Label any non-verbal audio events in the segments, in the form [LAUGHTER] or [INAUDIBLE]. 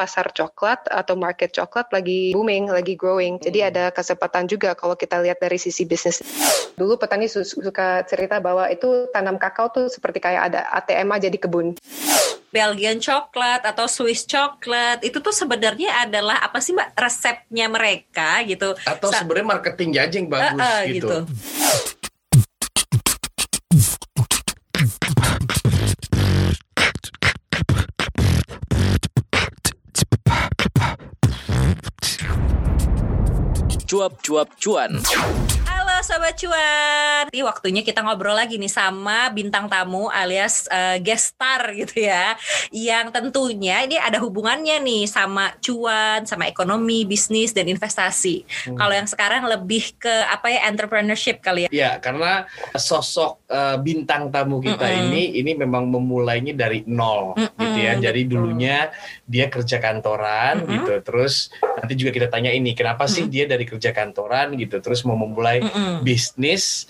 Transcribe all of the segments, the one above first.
pasar coklat atau market coklat lagi booming, lagi growing. Jadi ada kesempatan juga kalau kita lihat dari sisi bisnis. Dulu petani suka cerita bahwa itu tanam kakao tuh seperti kayak ada ATM aja di kebun. Belgian coklat atau Swiss coklat itu tuh sebenarnya adalah apa sih mbak resepnya mereka gitu? Atau sebenarnya marketing aja yang bagus uh, uh, gitu. gitu. Cuap-cuap cuan. Sobat Cuan. Ini waktunya kita ngobrol lagi nih sama bintang tamu alias uh, guest star gitu ya. Yang tentunya ini ada hubungannya nih sama cuan, sama ekonomi, bisnis, dan investasi. Hmm. Kalau yang sekarang lebih ke apa ya entrepreneurship kali ya. Ya, karena sosok uh, bintang tamu kita mm -mm. ini ini memang memulainya dari nol mm -mm, gitu ya. Jadi dulunya dia kerja kantoran mm -mm. gitu. Terus nanti juga kita tanya ini kenapa sih mm -mm. dia dari kerja kantoran gitu terus mau memulai mm -mm. Bisnis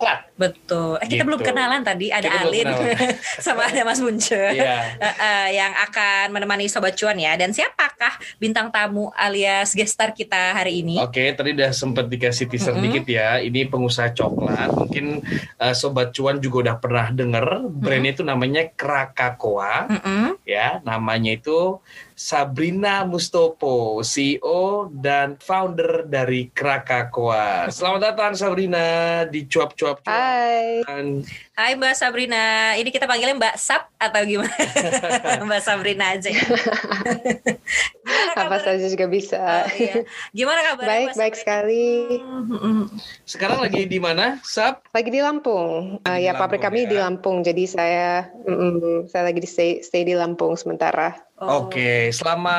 coklat. Betul. Eh, kita gitu. belum kenalan tadi ada kita Alin [LAUGHS] sama ada Mas Bunce yeah. uh, uh, yang akan menemani Sobat Cuan ya. Dan siapakah bintang tamu alias gestar kita hari ini? Oke, okay, tadi udah sempat dikasih teaser mm -hmm. dikit ya. Ini pengusaha coklat. Mungkin uh, Sobat Cuan juga udah pernah denger brandnya mm -hmm. itu namanya Krakakoa. Mm -hmm. Ya, namanya itu Sabrina Mustopo, CEO dan founder dari Krakakoa. Selamat datang Sabrina di cuap-cuap. Hai. Hai Mbak Sabrina. Ini kita panggilnya Mbak Sab atau gimana? [LAUGHS] Mbak Sabrina aja. [LAUGHS] Apa saja juga bisa. Oh, iya. Gimana kabar? Baik, baik sekali. Sekarang lagi di mana, Sab? Lagi di Lampung. uh, ya, Lampung, pabrik kami ya. di Lampung. Jadi saya mm, saya lagi di stay, stay di Lampung sementara. Oh. Oke, okay. selama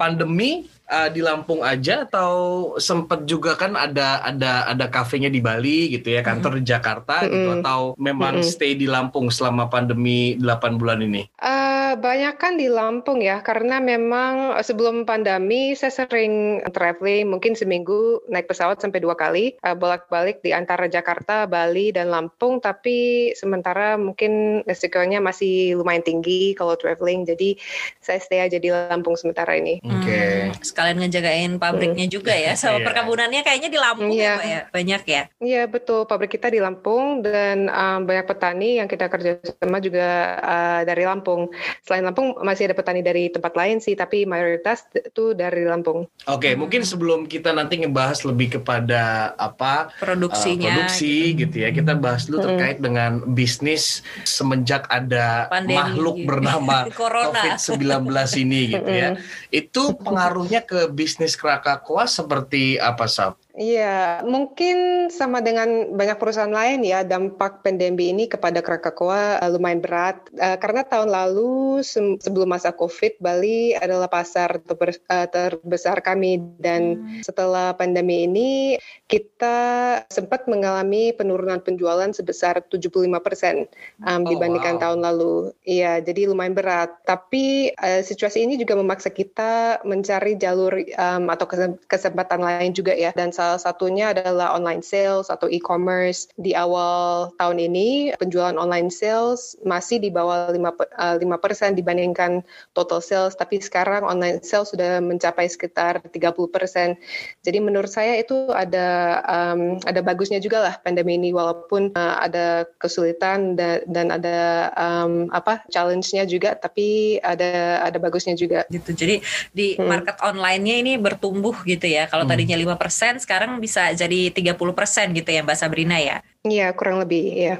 pandemi uh, di Lampung aja atau sempat juga kan ada ada ada kafenya di Bali gitu ya kantor mm-hmm. di Jakarta mm-hmm. gitu atau memang mm-hmm. stay di Lampung selama pandemi 8 bulan ini? Uh, banyak kan di Lampung ya karena memang sebelum pandemi saya sering traveling mungkin seminggu naik pesawat sampai dua kali uh, bolak-balik di antara Jakarta, Bali dan Lampung tapi sementara mungkin resikonya masih lumayan tinggi kalau traveling jadi saya stay aja di Lampung sementara ini. Oke. Okay. Hmm sekalian ngejagain pabriknya hmm. juga ya. Sama yeah. perkebunannya kayaknya di Lampung yeah. ya, ya, banyak ya. Iya yeah, betul, pabrik kita di Lampung dan um, banyak petani yang kita kerja sama juga uh, dari Lampung. Selain Lampung masih ada petani dari tempat lain sih, tapi mayoritas itu dari Lampung. Oke, okay, hmm. mungkin sebelum kita nanti ngebahas lebih kepada apa produksinya, uh, produksi gitu. gitu ya, kita bahas dulu hmm. terkait dengan bisnis semenjak ada Pandemi. makhluk bernama [LAUGHS] COVID-19 ini gitu ya. Itu pengaruhnya ke bisnis Krakatoa seperti apa, Sab? Iya, mungkin sama dengan banyak perusahaan lain ya, dampak pandemi ini kepada Krakatoa uh, lumayan berat. Uh, karena tahun lalu sebelum masa COVID, Bali adalah pasar uh, terbesar kami dan hmm. setelah pandemi ini kita sempat mengalami penurunan penjualan sebesar 75 persen um, oh, dibandingkan wow. tahun lalu. Iya, jadi lumayan berat. Tapi uh, situasi ini juga memaksa kita mencari jalur um, atau kesempatan lain juga ya. Dan salah satunya adalah online sales atau e-commerce. Di awal tahun ini penjualan online sales masih di bawah 5 eh, persen dibandingkan total sales, tapi sekarang online sales sudah mencapai sekitar 30 persen. Jadi menurut saya itu ada um, ada bagusnya juga lah pandemi ini walaupun uh, ada kesulitan dan, dan ada um, apa challenge-nya juga, tapi ada ada bagusnya juga. Gitu. Jadi di hmm. market online-nya ini bertumbuh gitu ya. Kalau hmm. tadinya lima persen sekarang bisa jadi 30% gitu ya Mbak Sabrina ya? Iya, kurang lebih ya.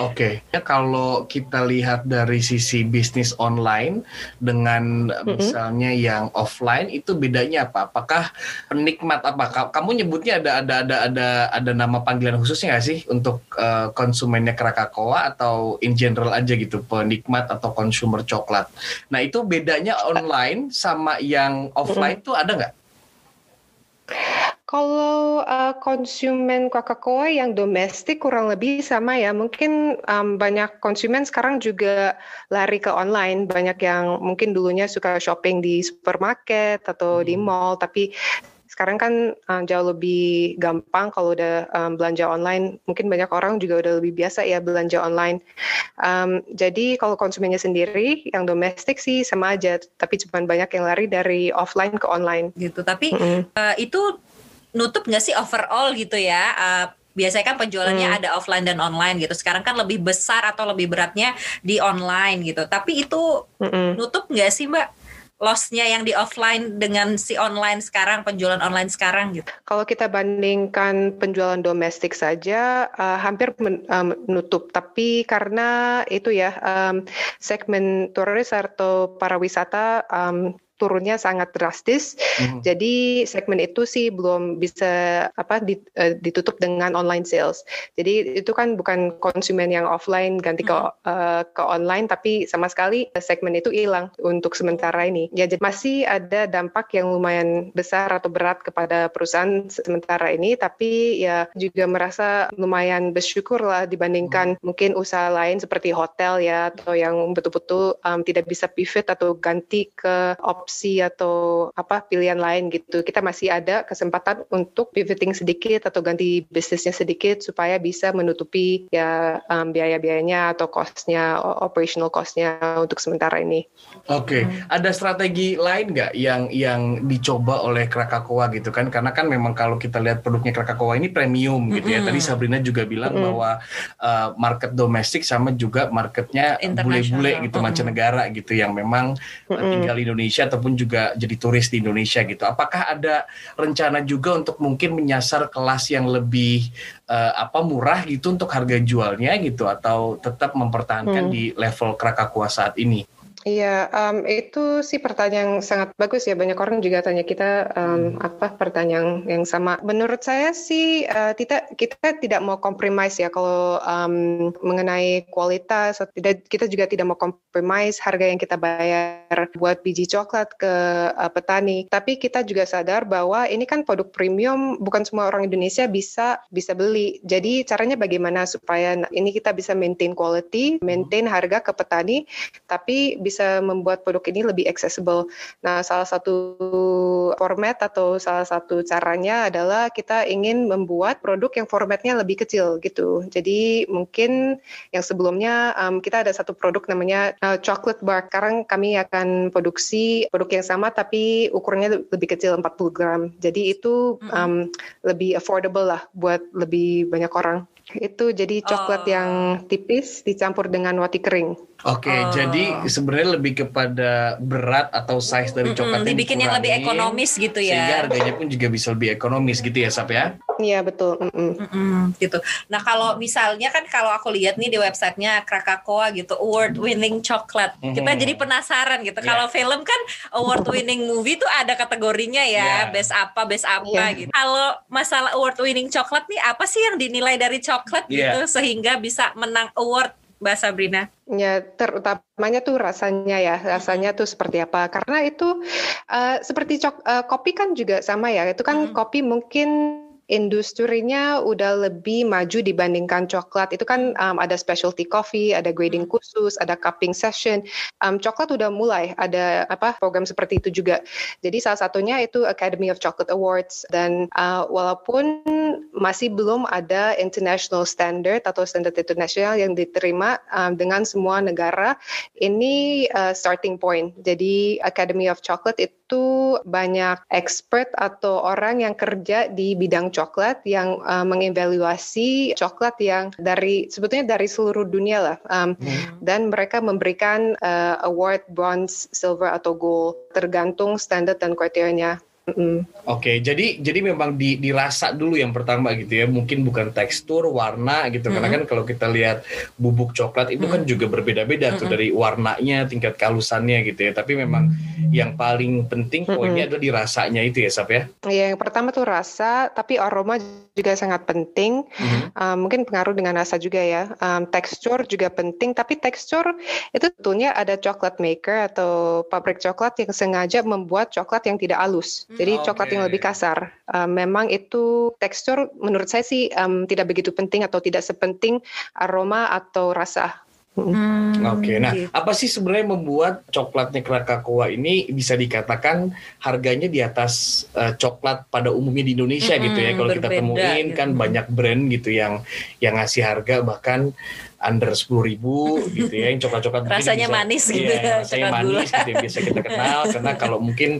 Oke, okay. ya, kalau kita lihat dari sisi bisnis online dengan mm-hmm. misalnya yang offline itu bedanya apa? Apakah penikmat apa? Kamu nyebutnya ada ada ada ada ada nama panggilan khususnya nggak sih untuk uh, konsumennya Krakatoa atau in general aja gitu penikmat atau consumer coklat? Nah itu bedanya online sama yang offline mm-hmm. tuh ada nggak? Kalau uh, konsumen Coca-Cola yang domestik kurang lebih sama ya. Mungkin um, banyak konsumen sekarang juga lari ke online. Banyak yang mungkin dulunya suka shopping di supermarket atau hmm. di mall, tapi sekarang kan um, jauh lebih gampang kalau udah um, belanja online. Mungkin banyak orang juga udah lebih biasa ya belanja online. Um, jadi kalau konsumennya sendiri yang domestik sih sama aja, tapi cuma banyak yang lari dari offline ke online. Gitu. Tapi mm -hmm. uh, itu nutup nggak sih overall gitu ya? Uh, biasanya kan penjualannya hmm. ada offline dan online gitu. Sekarang kan lebih besar atau lebih beratnya di online gitu. Tapi itu hmm. nutup nggak sih Mbak? lossnya yang di offline dengan si online sekarang penjualan online sekarang gitu? Kalau kita bandingkan penjualan domestik saja uh, hampir menutup, tapi karena itu ya um, segmen turis atau para wisata um, turunnya sangat drastis. Mm-hmm. Jadi segmen itu sih belum bisa apa uh, ditutup dengan online sales. Jadi itu kan bukan konsumen yang offline ganti ke mm-hmm. uh, ke online tapi sama sekali segmen itu hilang untuk sementara ini. Ya jadi masih ada dampak yang lumayan besar atau berat kepada perusahaan sementara ini tapi ya juga merasa lumayan bersyukur lah dibandingkan mm-hmm. mungkin usaha lain seperti hotel ya atau yang betul-betul um, tidak bisa pivot atau ganti ke opsi opsi atau apa pilihan lain gitu. Kita masih ada kesempatan untuk pivoting sedikit atau ganti bisnisnya sedikit supaya bisa menutupi ya um, biaya-biayanya atau costnya, operational costnya untuk sementara ini. Oke, okay. hmm. ada strategi lain nggak yang yang dicoba oleh Krakatoa gitu kan? Karena kan memang kalau kita lihat produknya Krakatoa ini premium gitu ya. Tadi Sabrina juga bilang hmm. bahwa uh, market domestik sama juga marketnya bule-bule gitu, hmm. mancanegara gitu yang memang uh, tinggal di Indonesia atau ataupun juga jadi turis di Indonesia gitu. Apakah ada rencana juga untuk mungkin menyasar kelas yang lebih uh, apa murah gitu untuk harga jualnya gitu atau tetap mempertahankan hmm. di level Krakakua saat ini? Iya, um, itu sih pertanyaan yang sangat bagus ya. Banyak orang juga tanya kita um, apa pertanyaan yang sama. Menurut saya sih uh, kita kita tidak mau compromise ya kalau um, mengenai kualitas. Tidak kita juga tidak mau compromise harga yang kita bayar buat biji coklat ke uh, petani. Tapi kita juga sadar bahwa ini kan produk premium, bukan semua orang Indonesia bisa bisa beli. Jadi caranya bagaimana supaya ini kita bisa maintain quality, maintain harga ke petani, tapi bisa bisa membuat produk ini lebih accessible. Nah, salah satu format atau salah satu caranya adalah kita ingin membuat produk yang formatnya lebih kecil gitu. Jadi mungkin yang sebelumnya um, kita ada satu produk namanya uh, chocolate bar. Sekarang kami akan produksi produk yang sama tapi ukurannya lebih kecil 40 gram. Jadi itu um, lebih affordable lah buat lebih banyak orang. Itu jadi coklat oh. yang tipis dicampur dengan roti kering. Oke, okay, oh. jadi sebenarnya lebih kepada berat atau size dari coklat mm -hmm, dibikin yang lebih ekonomis gitu ya. Sehingga harganya pun juga bisa lebih ekonomis gitu ya, Sap ya? Iya betul. Mm -mm. Mm -mm, gitu. Nah kalau misalnya kan kalau aku lihat nih di websitenya Krakatoa gitu, award winning coklat, mm -hmm. kita jadi penasaran gitu. Yeah. Kalau film kan award winning movie tuh ada kategorinya ya, yeah. best apa, best apa yeah. gitu. Kalau masalah award winning coklat nih, apa sih yang dinilai dari coklat yeah. gitu sehingga bisa menang award Mbak Sabrina? Ya, terutamanya tuh rasanya ya, rasanya tuh seperti apa? Karena itu uh, seperti cok, uh, kopi kan juga sama ya. Itu kan hmm. kopi mungkin industrinya udah lebih maju dibandingkan coklat. Itu kan um, ada specialty coffee, ada grading hmm. khusus, ada cupping session. Um, coklat udah mulai ada apa program seperti itu juga. Jadi salah satunya itu Academy of Chocolate Awards dan uh, walaupun masih belum ada international standard atau standar internasional yang diterima um, dengan semua negara, ini uh, starting point. Jadi Academy of Chocolate itu banyak expert atau orang yang kerja di bidang coklat yang uh, mengevaluasi coklat yang dari sebetulnya dari seluruh dunia lah um, hmm. dan mereka memberikan uh, award bronze, silver atau gold tergantung standar dan kriterianya Mm. Oke, okay, jadi jadi memang di, dirasa dulu yang pertama gitu ya, mungkin bukan tekstur, warna gitu, mm. karena kan kalau kita lihat bubuk coklat itu mm. kan juga berbeda-beda mm. tuh dari warnanya, tingkat kehalusannya gitu ya. Tapi memang yang paling penting poinnya mm. adalah dirasanya itu ya, Sap ya? Iya, yang pertama tuh rasa, tapi aroma juga sangat penting. Mm. Um, mungkin pengaruh dengan rasa juga ya. Um, tekstur juga penting, tapi tekstur itu tentunya ada coklat maker atau pabrik coklat yang sengaja membuat coklat yang tidak halus. Jadi okay. coklat yang lebih kasar. Uh, memang itu tekstur menurut saya sih um, tidak begitu penting atau tidak sepenting aroma atau rasa. Hmm, Oke, okay. nah gitu. apa sih sebenarnya membuat coklatnya Krakatoa ini bisa dikatakan harganya di atas uh, coklat pada umumnya di Indonesia hmm, gitu ya? Kalau kita temuin gitu. kan banyak brand gitu yang yang ngasih harga bahkan under sepuluh ribu gitu ya yang coklat-coklat rasanya bisa, manis gitu iya, ya, rasanya manis gitu yang biasa kita kenal karena kalau mungkin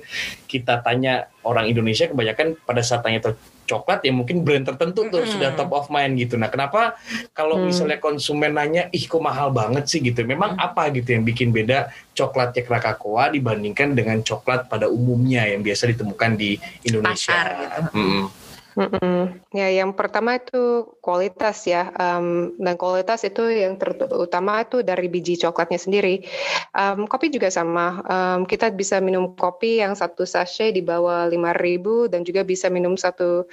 kita tanya orang Indonesia kebanyakan pada saat tanya coklat ya mungkin brand tertentu tuh hmm. sudah top of mind gitu. Nah, kenapa kalau hmm. misalnya konsumen nanya, "Ih, kok mahal banget sih?" gitu. Memang hmm. apa gitu yang bikin beda coklatnya Krakatoa dibandingkan dengan coklat pada umumnya yang biasa ditemukan di Indonesia? Pasar, gitu. Hmm. Mm-mm. Ya, yang pertama itu kualitas ya, um, dan kualitas itu yang terutama itu dari biji coklatnya sendiri. Um, kopi juga sama, um, kita bisa minum kopi yang satu sachet di bawah 5.000 dan juga bisa minum satu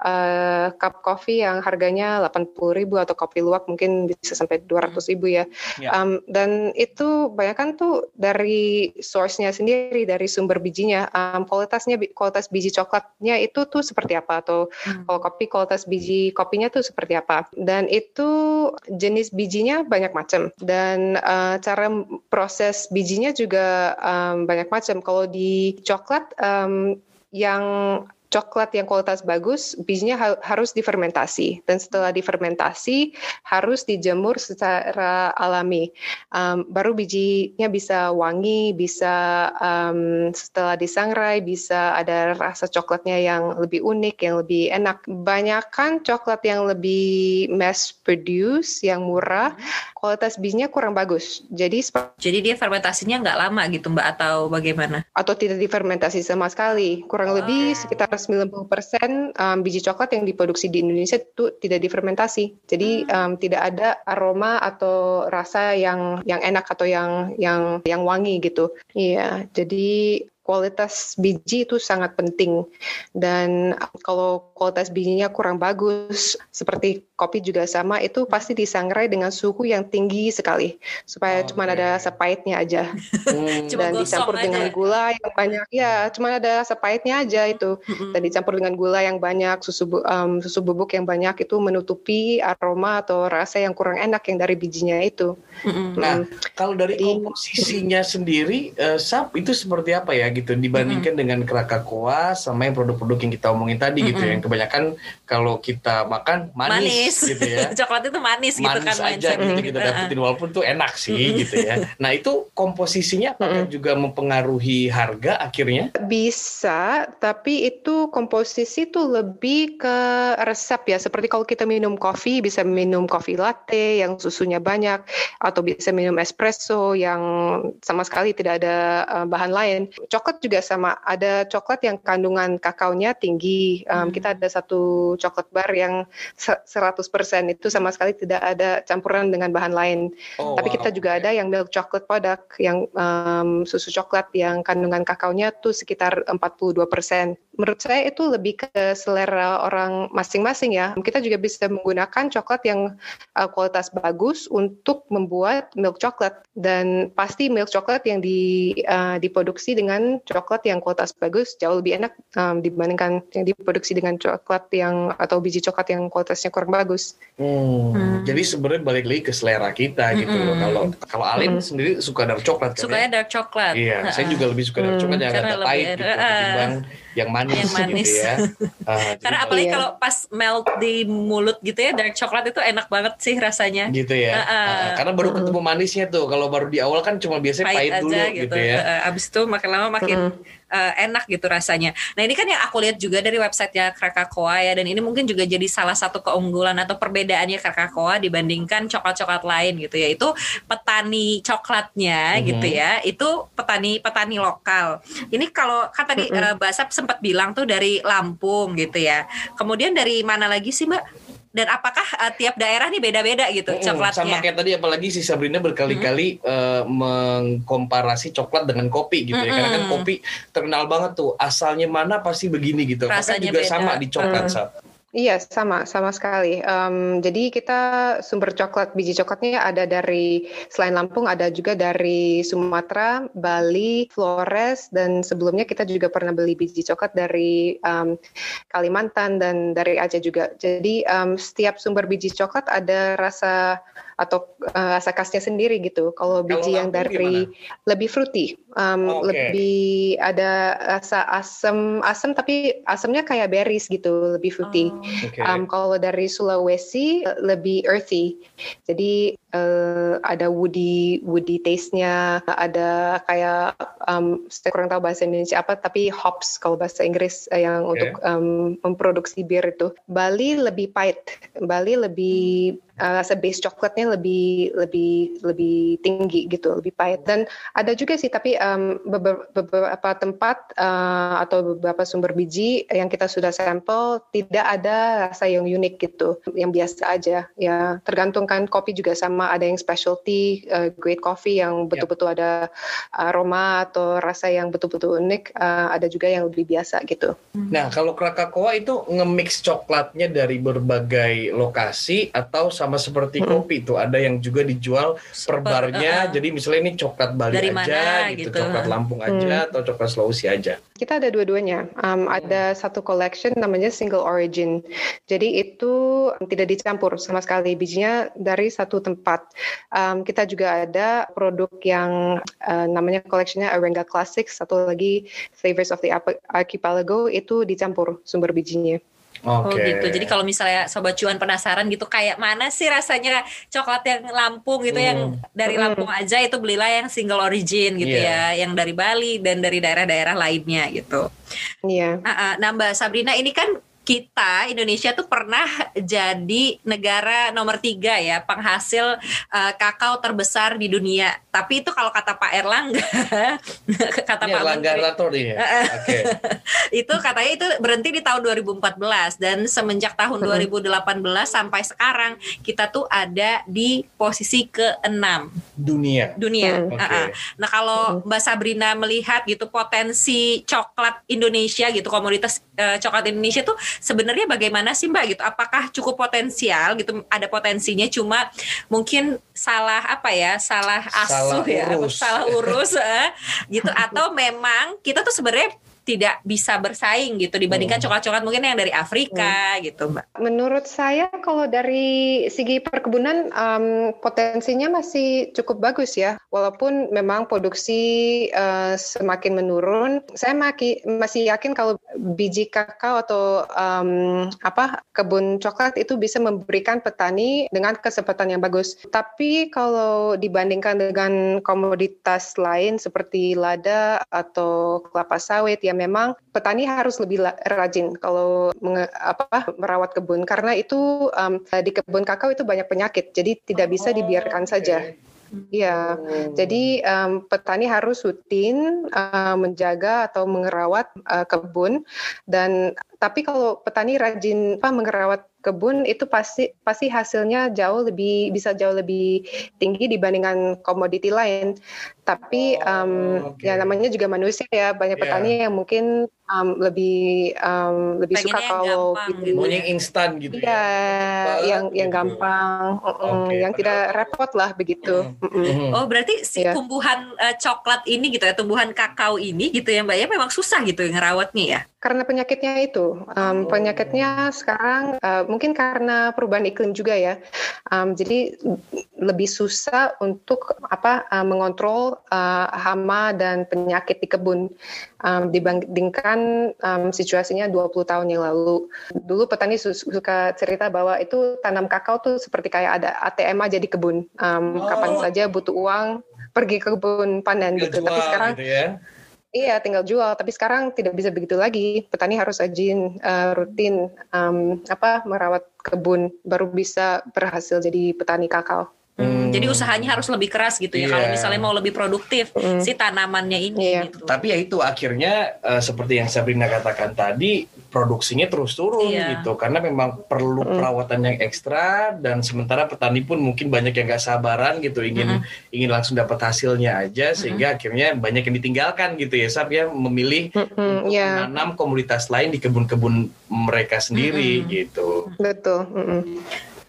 uh, cup kopi yang harganya 80.000 atau kopi luwak mungkin bisa sampai 200.000 ya. Yeah. Um, dan itu banyak kan tuh dari source-nya sendiri, dari sumber bijinya, um, kualitasnya kualitas biji coklatnya itu tuh seperti apa atau hmm. kalau kopi kualitas biji kopinya tuh seperti apa? Dan itu jenis bijinya banyak macam. Dan uh, cara proses bijinya juga um, banyak macam. Kalau di coklat um, yang coklat yang kualitas bagus, bijinya ha harus difermentasi. Dan setelah difermentasi, harus dijemur secara alami. Um, baru bijinya bisa wangi, bisa um, setelah disangrai, bisa ada rasa coklatnya yang lebih unik, yang lebih enak. Banyak kan coklat yang lebih mass produce, yang murah, kualitas bijinya kurang bagus. Jadi jadi dia fermentasinya nggak lama gitu Mbak atau bagaimana? Atau tidak difermentasi sama sekali. Kurang oh. lebih sekitar 90% um, biji coklat yang diproduksi di Indonesia itu tidak difermentasi. Jadi hmm. um, tidak ada aroma atau rasa yang yang enak atau yang yang yang wangi gitu. Iya, jadi kualitas biji itu sangat penting. Dan kalau kualitas bijinya kurang bagus seperti kopi juga sama itu pasti disangrai dengan suhu yang tinggi sekali. Supaya oh, cuma okay. ada sepahitnya aja. [LAUGHS] Hmm. dan dicampur aja. dengan gula yang banyak. Ya cuma ada sepahitnya aja itu. Dan dicampur dengan gula yang banyak susu um, susu bubuk yang banyak itu menutupi aroma atau rasa yang kurang enak yang dari bijinya itu. Nah kalau dari komposisinya sendiri uh, sap itu seperti apa ya gitu dibandingkan mm -hmm. dengan Krakatoa sama yang produk-produk yang kita omongin tadi mm -hmm. gitu yang kebanyakan kalau kita makan manis, manis. gitu ya [LAUGHS] coklat itu manis, manis gitu kan aja gitu kita dapetin walaupun tuh enak sih mm -hmm. gitu ya nah itu komposisinya apakah mm -hmm. juga mempengaruhi harga akhirnya bisa tapi itu komposisi tuh lebih ke resep ya seperti kalau kita minum kopi bisa minum kopi latte yang susunya banyak atau bisa minum espresso yang sama sekali tidak ada uh, bahan lain coklat juga sama. Ada coklat yang kandungan kakaonya tinggi. Um, hmm. Kita ada satu coklat bar yang 100% itu sama sekali tidak ada campuran dengan bahan lain. Oh, Tapi wow. kita juga ada yang milk chocolate product yang um, susu coklat yang kandungan kakaonya tuh sekitar 42%. Menurut saya itu lebih ke selera orang masing-masing ya. Kita juga bisa menggunakan coklat yang uh, kualitas bagus untuk membuat milk chocolate dan pasti milk chocolate yang di, uh, diproduksi dengan coklat yang kualitas bagus jauh lebih enak um, dibandingkan yang diproduksi dengan coklat yang atau biji coklat yang kualitasnya kurang bagus. Hmm. Hmm. Jadi sebenarnya balik lagi ke selera kita gitu loh. Hmm. Kalau kalau Alin hmm. sendiri suka dark coklat kan? Sukanya ya? dark coklat. Iya, uh saya juga lebih suka dark coklat yang agak pahit gitu uh, ketimbang yang manis, yang manis. gitu ya. [LAUGHS] Uh, Karena apalagi iya. kalau pas melt di mulut gitu ya dark coklat itu enak banget sih rasanya. Gitu ya. Uh, uh. Uh, karena baru ketemu manisnya tuh. Kalau baru di awal kan cuma biasanya pahit, pahit dulu gitu, gitu ya. Uh, abis itu makin lama makin uh, enak gitu rasanya. Nah ini kan yang aku lihat juga dari websitenya Krakatoa ya dan ini mungkin juga jadi salah satu keunggulan atau perbedaannya Krakatoa dibandingkan coklat-coklat lain gitu ya itu petani coklatnya mm-hmm. gitu ya itu petani petani lokal. Ini kalau kan tadi mm-hmm. uh, Basap sempat bilang tuh dari Lampung gitu ya. Kemudian dari mana lagi sih Mbak? Dan apakah uh, tiap daerah nih beda-beda gitu hmm, coklatnya? Sama kayak tadi apalagi si Sabrina berkali-kali hmm. uh, mengkomparasi coklat dengan kopi gitu hmm. ya. Karena kan kopi terkenal banget tuh asalnya mana pasti begini gitu. Rasanya juga beda. sama di coklat hmm. Iya, sama, sama sekali. Um, jadi kita sumber coklat, biji coklatnya ada dari selain Lampung, ada juga dari Sumatera, Bali, Flores, dan sebelumnya kita juga pernah beli biji coklat dari um, Kalimantan dan dari Aceh juga. Jadi um, setiap sumber biji coklat ada rasa atau uh, rasa khasnya sendiri gitu. Kalau biji yang dari gimana? lebih fruity, um, okay. lebih ada rasa asam asam tapi asamnya kayak berries gitu, lebih fruity. Oh. Okay. Um, kalau dari Sulawesi lebih earthy, jadi uh, ada woody woody taste-nya, ada kayak um, saya kurang tahu bahasa Indonesia apa, tapi hops kalau bahasa Inggris uh, yang okay. untuk um, memproduksi bir itu. Bali lebih pahit, Bali lebih uh, rasa base coklatnya lebih lebih lebih tinggi gitu, lebih pahit. Dan ada juga sih, tapi um, beberapa, beberapa tempat uh, atau beberapa sumber biji yang kita sudah sampel tidak ada rasa yang unik gitu, yang biasa aja. Ya tergantung kan kopi juga sama, ada yang specialty uh, grade coffee yang betul-betul ada aroma atau rasa yang betul-betul unik. Uh, ada juga yang lebih biasa gitu. Nah kalau Krakatoa itu nge-mix coklatnya dari berbagai lokasi atau sama seperti hmm. kopi tuh ada yang juga dijual per barnya. uh, jadi misalnya ini coklat Bali Dari aja mana, gitu, gitu. coklat Lampung aja hmm. atau coklat Sulawesi aja. Kita ada dua-duanya. Um, hmm. ada satu collection namanya single origin. Jadi itu tidak dicampur sama sekali. Bijinya dari satu tempat. Um, kita juga ada produk yang uh, namanya collectionnya Arenga Classics. Satu lagi Flavors of the Archipelago itu dicampur sumber bijinya Okay. Oh gitu. Jadi kalau misalnya sobat cuan penasaran gitu kayak mana sih rasanya coklat yang Lampung gitu hmm. yang dari hmm. Lampung aja itu belilah yang single origin gitu yeah. ya, yang dari Bali dan dari daerah-daerah lainnya gitu. Iya. Yeah. Nah, nah Mbak Sabrina ini kan kita Indonesia tuh pernah jadi negara nomor tiga ya penghasil uh, kakao terbesar di dunia. Tapi itu kalau kata Pak Erlangga, [LAUGHS] kata Ini Pak Erlangga Menteri, ya. okay. [LAUGHS] itu katanya itu berhenti di tahun 2014 dan semenjak tahun 2018 sampai sekarang kita tuh ada di posisi ke-6 dunia. Dunia. Okay. Uh -uh. Nah kalau Mbak Sabrina melihat gitu potensi coklat Indonesia gitu komoditas uh, coklat Indonesia tuh sebenarnya bagaimana sih Mbak gitu? Apakah cukup potensial gitu? Ada potensinya cuma mungkin salah apa ya? Salah asuh salah ya, urus. salah urus eh, gitu [LAUGHS] atau memang kita tuh sebenarnya tidak bisa bersaing gitu dibandingkan hmm. coklat-coklat mungkin yang dari Afrika hmm. gitu mbak. Menurut saya kalau dari segi perkebunan um, potensinya masih cukup bagus ya walaupun memang produksi uh, semakin menurun. Saya maki, masih yakin kalau biji kakao atau um, apa kebun coklat itu bisa memberikan petani dengan kesempatan yang bagus. Tapi kalau dibandingkan dengan komoditas lain seperti lada atau kelapa sawit ya ya memang petani harus lebih rajin kalau menge, apa merawat kebun karena itu um, di kebun kakao itu banyak penyakit jadi tidak bisa dibiarkan saja. Iya, oh. jadi um, petani harus rutin uh, menjaga atau mengerawat uh, kebun dan tapi kalau petani rajin apa mengerawat kebun itu pasti pasti hasilnya jauh lebih bisa jauh lebih tinggi dibandingkan komoditi lain. Tapi oh, um, okay. ya namanya juga manusia ya banyak yeah. petani yang mungkin um, lebih um, lebih Pengen suka kalau gitu. Mau yang instan gitu ya. Iya, yang gitu. yang gampang, okay. yang tidak repot lah begitu. Mm -hmm. Oh, berarti si yeah. tumbuhan uh, coklat ini gitu ya, tumbuhan kakao ini gitu ya Mbak ya memang susah gitu ngerawatnya ya. Karena penyakitnya itu, um, oh. penyakitnya sekarang uh, mungkin karena perubahan iklim juga ya. Um, jadi lebih susah untuk apa uh, mengontrol uh, hama dan penyakit di kebun um, dibandingkan um, situasinya 20 tahun yang lalu. Dulu petani suka cerita bahwa itu tanam kakao tuh seperti kayak ada ATM aja di kebun. Um, oh. Kapan saja butuh uang pergi ke kebun panen gitu. Tapi sekarang gitu ya? Iya, tinggal jual. Tapi sekarang tidak bisa begitu lagi. Petani harus rajin, uh, rutin, um, apa merawat kebun, baru bisa berhasil jadi petani kakao. Hmm. Jadi usahanya harus lebih keras gitu ya. Yeah. Kalau iya. misalnya mau lebih produktif hmm. si tanamannya ini. Yeah. Gitu. Tapi ya itu akhirnya uh, seperti yang Sabrina katakan tadi produksinya terus turun yeah. gitu karena memang perlu hmm. perawatan yang ekstra dan sementara petani pun mungkin banyak yang gak sabaran gitu ingin hmm. ingin langsung dapat hasilnya aja sehingga hmm. akhirnya banyak yang ditinggalkan gitu ya Sab ya memilih hmm. untuk yeah. menanam komunitas lain di kebun-kebun mereka sendiri hmm. gitu. Betul. Hmm.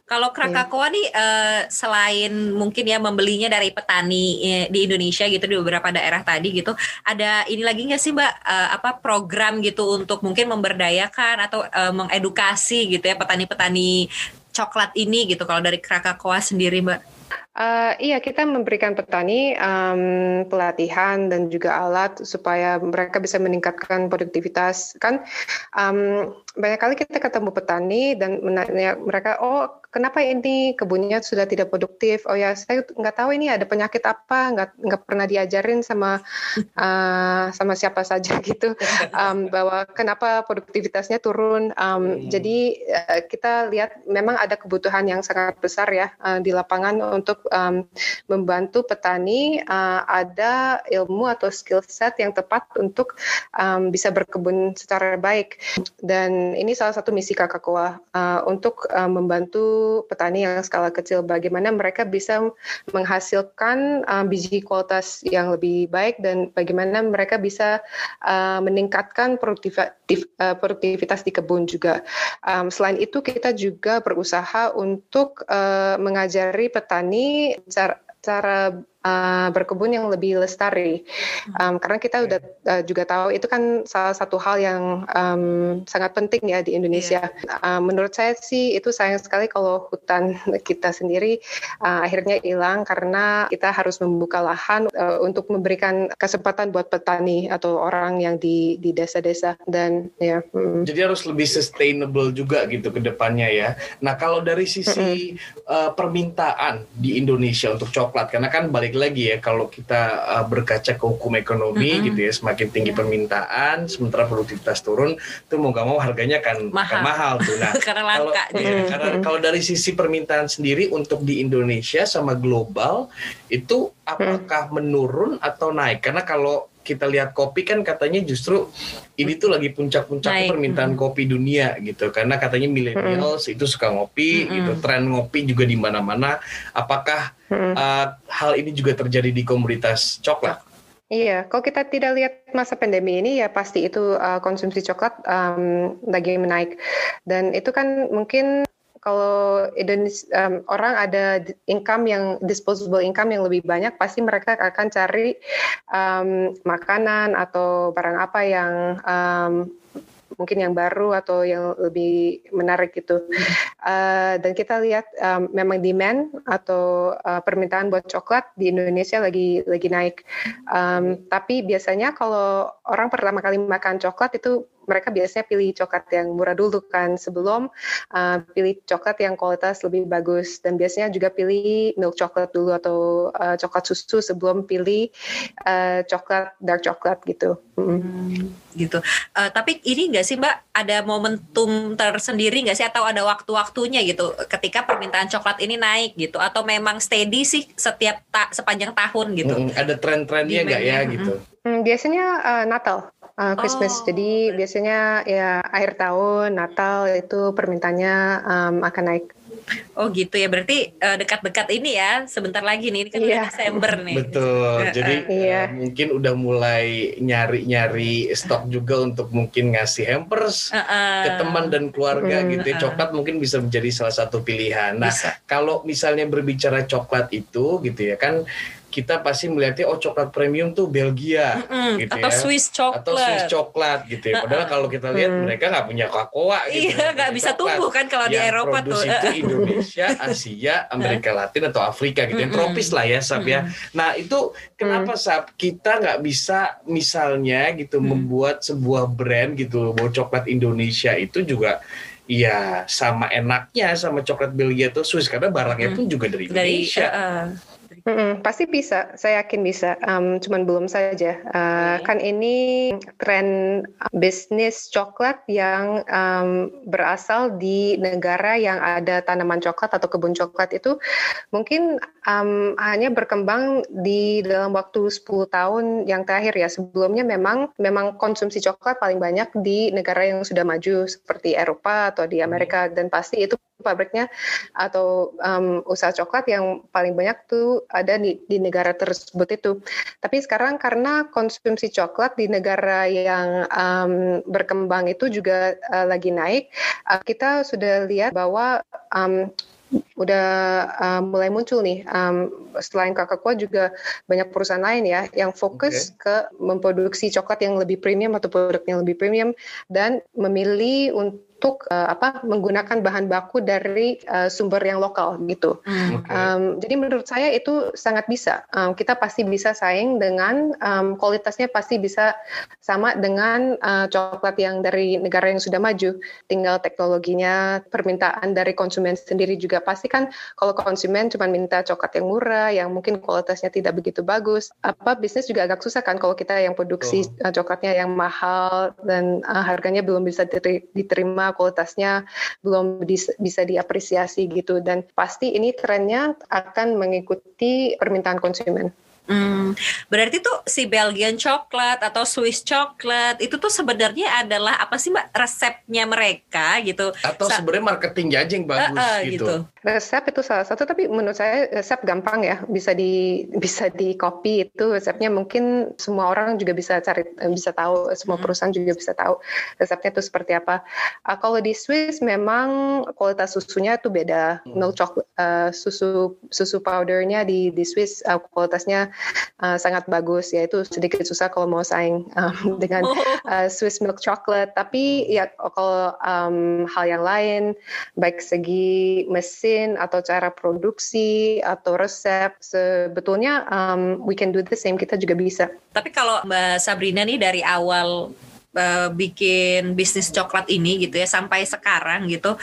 Kalau Krakatoa nih uh, selain mungkin ya membelinya dari petani eh, di Indonesia gitu di beberapa daerah tadi gitu, ada ini lagi nggak sih Mbak uh, apa program gitu untuk mungkin memberdayakan atau uh, mengedukasi gitu ya petani-petani coklat ini gitu kalau dari Krakatoa sendiri Mbak? Uh, iya, kita memberikan petani um, pelatihan dan juga alat supaya mereka bisa meningkatkan produktivitas. Kan um, banyak kali kita ketemu petani dan menanya mereka, oh kenapa ini kebunnya sudah tidak produktif? Oh ya, saya nggak tahu ini ada penyakit apa, nggak nggak pernah diajarin sama uh, [LAUGHS] sama siapa saja [LAUGHS] gitu um, bahwa kenapa produktivitasnya turun. Um, hmm. Jadi uh, kita lihat memang ada kebutuhan yang sangat besar ya uh, di lapangan untuk um, membantu petani uh, ada ilmu atau skill set yang tepat untuk um, bisa berkebun secara baik dan ini salah satu misi Kakakoa uh, untuk uh, membantu petani yang skala kecil bagaimana mereka bisa menghasilkan uh, biji kualitas yang lebih baik dan bagaimana mereka bisa uh, meningkatkan produktivitas, uh, produktivitas di kebun juga. Um, selain itu kita juga berusaha untuk uh, mengajari petani cara cara uh, berkebun yang lebih lestari. Um, karena kita udah uh, juga tahu itu kan salah satu hal yang um, sangat penting ya di Indonesia. Yeah. Uh, menurut saya sih itu sayang sekali kalau hutan [LAUGHS] kita sendiri uh, akhirnya hilang karena kita harus membuka lahan uh, untuk memberikan kesempatan buat petani atau orang yang di di desa-desa dan ya. Mm. Jadi harus lebih sustainable juga gitu ke depannya ya. Nah kalau dari sisi mm -hmm. uh, permintaan di Indonesia untuk coklat karena kan balik balik lagi ya kalau kita uh, berkaca ke hukum ekonomi mm -hmm. gitu ya semakin tinggi yeah. permintaan sementara produktivitas turun itu mau gak mau harganya akan mahal, akan mahal tuh nah [LAUGHS] karena langka kalau, ya, karena kalau dari sisi permintaan sendiri untuk di Indonesia sama global itu apakah hmm. menurun atau naik karena kalau kita lihat kopi kan katanya justru ini tuh lagi puncak-puncak permintaan hmm. kopi dunia gitu karena katanya millennials hmm. itu suka ngopi hmm. gitu tren ngopi juga di mana-mana apakah hmm. uh, hal ini juga terjadi di komunitas coklat Iya, kalau kita tidak lihat masa pandemi ini ya pasti itu uh, konsumsi coklat um, lagi menaik dan itu kan mungkin kalau Indonesia um, orang ada income yang disposable income yang lebih banyak, pasti mereka akan cari um, makanan atau barang apa yang um, mungkin yang baru atau yang lebih menarik gitu. Uh, dan kita lihat um, memang demand atau uh, permintaan buat coklat di Indonesia lagi lagi naik. Um, tapi biasanya kalau orang pertama kali makan coklat itu mereka biasanya pilih coklat yang murah dulu kan sebelum uh, pilih coklat yang kualitas lebih bagus dan biasanya juga pilih milk coklat dulu atau uh, coklat susu sebelum pilih uh, coklat dark coklat gitu. Hmm, gitu. Uh, tapi ini enggak sih Mbak ada momentum tersendiri nggak sih atau ada waktu-waktunya gitu ketika permintaan coklat ini naik gitu atau memang steady sih setiap ta sepanjang tahun gitu? Hmm, ada tren-trennya nggak ya gitu? Hmm, biasanya uh, Natal uh, Christmas. Oh, Jadi biasanya ya akhir tahun Natal itu permintaannya um, akan naik. Oh gitu ya, berarti uh, dekat-dekat ini ya, sebentar lagi nih, ini kan yeah. Desember nih. Betul, jadi uh, uh, mungkin udah mulai nyari-nyari stok juga untuk mungkin ngasih hampers uh, uh. ke teman dan keluarga uh, gitu ya. Coklat mungkin bisa menjadi salah satu pilihan. Nah, bisa. kalau misalnya berbicara coklat itu gitu ya kan kita pasti melihatnya oh coklat premium tuh Belgia mm-hmm. gitu atau ya. Swiss coklat atau Swiss coklat gitu ya. Padahal kalau kita lihat mm. mereka nggak punya cocoa gitu. Iya nggak bisa coklat. tumbuh kan kalau di Eropa tuh. itu Indonesia, [LAUGHS] Asia, Amerika Latin atau Afrika gitu. Yang tropis lah ya Sab ya. Nah itu kenapa Sab kita nggak bisa misalnya gitu mm. membuat sebuah brand gitu bahwa coklat Indonesia itu juga ya sama enaknya sama coklat Belgia tuh Swiss karena barangnya pun juga dari Indonesia. Dari, uh, uh Mm-mm, pasti bisa, saya yakin bisa. Um, cuman belum saja. Uh, okay. Kan ini tren bisnis coklat yang um, berasal di negara yang ada tanaman coklat atau kebun coklat itu mungkin um, hanya berkembang di dalam waktu 10 tahun yang terakhir ya. Sebelumnya memang memang konsumsi coklat paling banyak di negara yang sudah maju seperti Eropa atau di Amerika dan pasti itu pabriknya atau um, usaha coklat yang paling banyak tuh ada di, di negara tersebut itu. Tapi sekarang karena konsumsi coklat di negara yang um, berkembang itu juga uh, lagi naik, uh, kita sudah lihat bahwa um, udah uh, mulai muncul nih. Um, selain Coca-Cola juga banyak perusahaan lain ya yang fokus okay. ke memproduksi coklat yang lebih premium atau produk yang lebih premium dan memilih untuk untuk uh, apa menggunakan bahan baku dari uh, sumber yang lokal gitu. Hmm. Okay. Um, jadi menurut saya itu sangat bisa. Um, kita pasti bisa saing dengan um, kualitasnya pasti bisa sama dengan uh, coklat yang dari negara yang sudah maju. Tinggal teknologinya, permintaan dari konsumen sendiri juga pasti kan kalau konsumen cuma minta coklat yang murah, yang mungkin kualitasnya tidak begitu bagus, apa bisnis juga agak susah kan kalau kita yang produksi oh. coklatnya yang mahal dan uh, harganya belum bisa diterima kualitasnya belum bisa diapresiasi gitu dan pasti ini trennya akan mengikuti permintaan konsumen. Hmm, berarti tuh si Belgian coklat atau Swiss coklat itu tuh sebenarnya adalah apa sih mbak resepnya mereka gitu? Atau sebenarnya marketing aja yang bagus uh, uh, gitu. gitu. Resep itu salah satu tapi menurut saya resep gampang ya bisa di bisa di copy itu resepnya mungkin semua orang juga bisa cari bisa tahu semua hmm. perusahaan juga bisa tahu resepnya itu seperti apa. Uh, kalau di Swiss memang kualitas susunya itu beda. Hmm. Milk chocolate uh, susu susu powdernya di di Swiss uh, kualitasnya uh, sangat bagus. Ya itu sedikit susah kalau mau saing um, [LAUGHS] dengan uh, Swiss milk chocolate. Tapi ya kalau um, hal yang lain baik segi mesin atau cara produksi atau resep sebetulnya um, we can do the same. Kita juga bisa. Tapi kalau Mbak Sabrina nih dari awal uh, bikin bisnis coklat ini gitu ya sampai sekarang gitu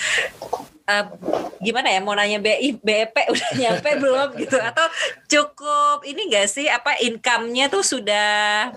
uh, gimana ya mau nanya BI BEP [LAUGHS] udah nyampe belum gitu? Atau cukup ini gak sih apa income-nya tuh sudah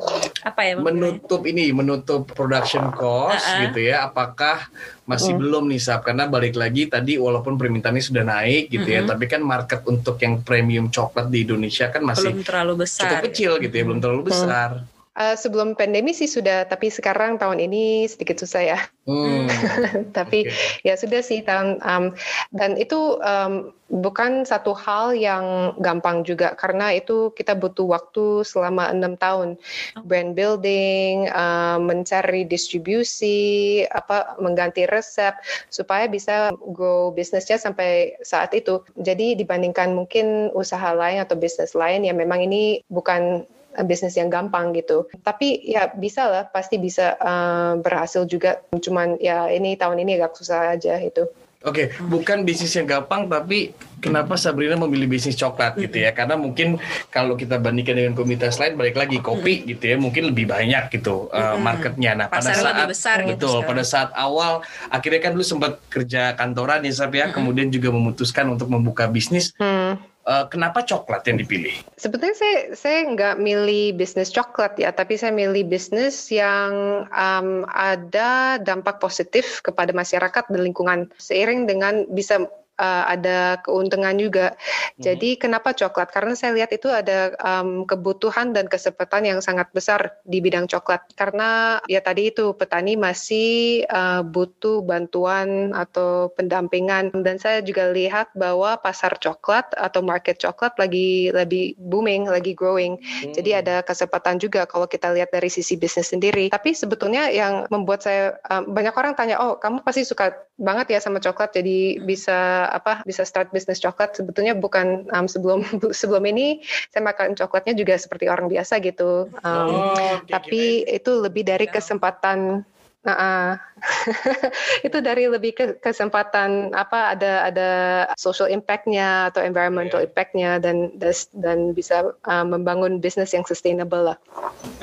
apa ya menutup ini menutup production cost uh -uh. gitu ya. Apakah masih uh. belum nih Sab karena balik lagi tadi walaupun permintaannya sudah naik gitu uh -huh. ya tapi kan market untuk yang premium coklat di Indonesia kan masih belum terlalu besar. cukup kecil gitu ya belum terlalu besar Uh, sebelum pandemi sih sudah, tapi sekarang tahun ini sedikit susah ya. Hmm. [LAUGHS] tapi okay. ya sudah sih tahun um, dan itu um, bukan satu hal yang gampang juga karena itu kita butuh waktu selama enam tahun oh. brand building, uh, mencari distribusi, apa mengganti resep supaya bisa grow bisnisnya sampai saat itu. Jadi dibandingkan mungkin usaha lain atau bisnis lain ya memang ini bukan bisnis yang gampang gitu. Tapi ya bisa lah, pasti bisa uh, berhasil juga. Cuman ya ini tahun ini agak susah aja itu. Oke, okay, bukan bisnis yang gampang, tapi kenapa Sabrina memilih bisnis coklat gitu ya? Karena mungkin kalau kita bandingkan dengan komunitas lain, balik lagi kopi gitu ya, mungkin lebih banyak gitu uh, marketnya. Nah, pada saat lebih besar gitu betul, pada saat awal, akhirnya kan lu sempat kerja kantoran ya, Sab ya, kemudian juga memutuskan untuk membuka bisnis. Hmm Uh, kenapa coklat yang dipilih? Sebetulnya saya saya nggak milih bisnis coklat ya, tapi saya milih bisnis yang um, ada dampak positif kepada masyarakat dan lingkungan seiring dengan bisa uh, ada keuntungan juga. Hmm. Jadi kenapa coklat? Karena saya lihat itu ada um, kebutuhan dan kesempatan yang sangat besar di bidang coklat. Karena ya tadi itu petani masih uh, butuh bantuan atau pendampingan dan saya juga lihat bahwa pasar coklat atau market coklat lagi lebih booming, lagi growing. Hmm. Jadi ada kesempatan juga kalau kita lihat dari sisi bisnis sendiri. Tapi sebetulnya yang membuat saya um, banyak orang tanya, "Oh, kamu pasti suka banget ya sama coklat jadi bisa apa bisa start bisnis coklat sebetulnya bukan um, sebelum sebelum ini saya makan coklatnya juga seperti orang biasa gitu um, oh, okay, tapi okay. itu lebih dari ya. kesempatan Nah, [LAUGHS] itu dari lebih ke kesempatan apa ada ada social impactnya atau environmental yeah. impactnya dan dan bisa uh, membangun bisnis yang sustainable lah.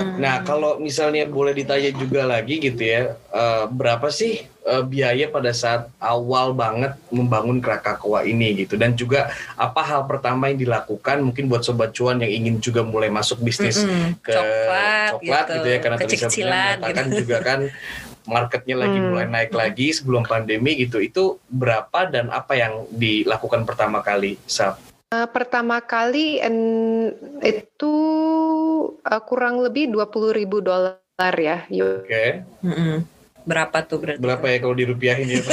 Nah, kalau misalnya boleh ditanya juga lagi gitu ya, uh, berapa sih uh, biaya pada saat awal banget membangun Krakakawa ini gitu dan juga apa hal pertama yang dilakukan mungkin buat sobat cuan yang ingin juga mulai masuk bisnis mm -hmm. ke coklat, coklat gitu. gitu ya karena tadi saya mengatakan gitu. juga kan [LAUGHS] marketnya lagi hmm. mulai naik lagi sebelum pandemi gitu itu berapa dan apa yang dilakukan pertama kali Sab? Uh, pertama kali en, itu uh, kurang lebih dua puluh ribu dolar ya. Oke. Okay. Mm -hmm. Berapa tuh berarti? Berapa ya kalau dirupiahin ya? [LAUGHS]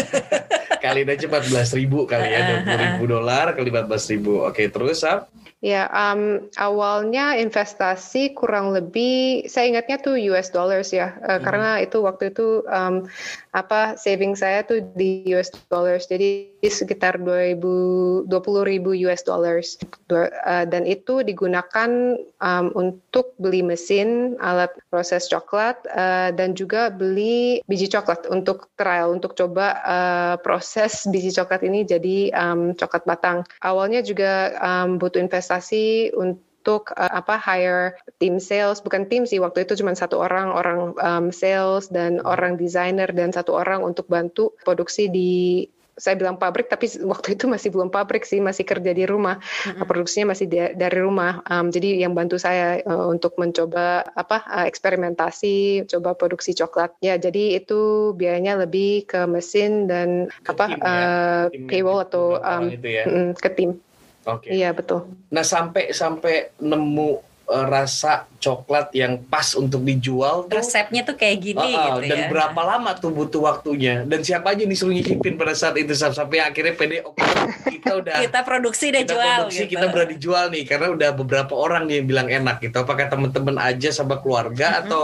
kali aja empat belas ribu kali ya, dua puluh ribu dolar kali empat belas ribu. Oke, terus Sab? Ya, um, awalnya investasi kurang lebih, saya ingatnya tuh US dollars ya, uh, hmm. karena itu waktu itu um, apa saving saya tuh di US dollars, jadi sekitar 2020 ribu US dollars. Uh, dan itu digunakan um, untuk beli mesin alat proses coklat uh, dan juga beli biji coklat. Untuk trial untuk coba uh, proses biji coklat ini jadi um, coklat batang. Awalnya juga um, butuh investasi untuk untuk uh, apa hire tim sales. Bukan tim sih waktu itu cuma satu orang orang um, sales dan orang designer dan satu orang untuk bantu produksi di saya bilang pabrik tapi waktu itu masih belum pabrik sih masih kerja di rumah mm-hmm. produksinya masih di, dari rumah um, jadi yang bantu saya uh, untuk mencoba apa uh, eksperimentasi coba produksi coklat ya jadi itu biayanya lebih ke mesin dan ke apa tim, ya? uh, payroll atau um, ya? ke tim Oke. Okay. Iya betul. Nah sampai sampai nemu uh, rasa coklat yang pas untuk dijual tuh resepnya tuh kayak gini uh, gitu dan ya. berapa lama tuh butuh waktunya dan siapa aja disuruh nyicipin pada saat itu sampai akhirnya PD oke okay, kita udah [LAUGHS] kita produksi dan kita jual produksi gitu. kita berani jual nih karena udah beberapa orang nih yang bilang enak gitu apakah teman-teman aja sama keluarga mm -hmm. atau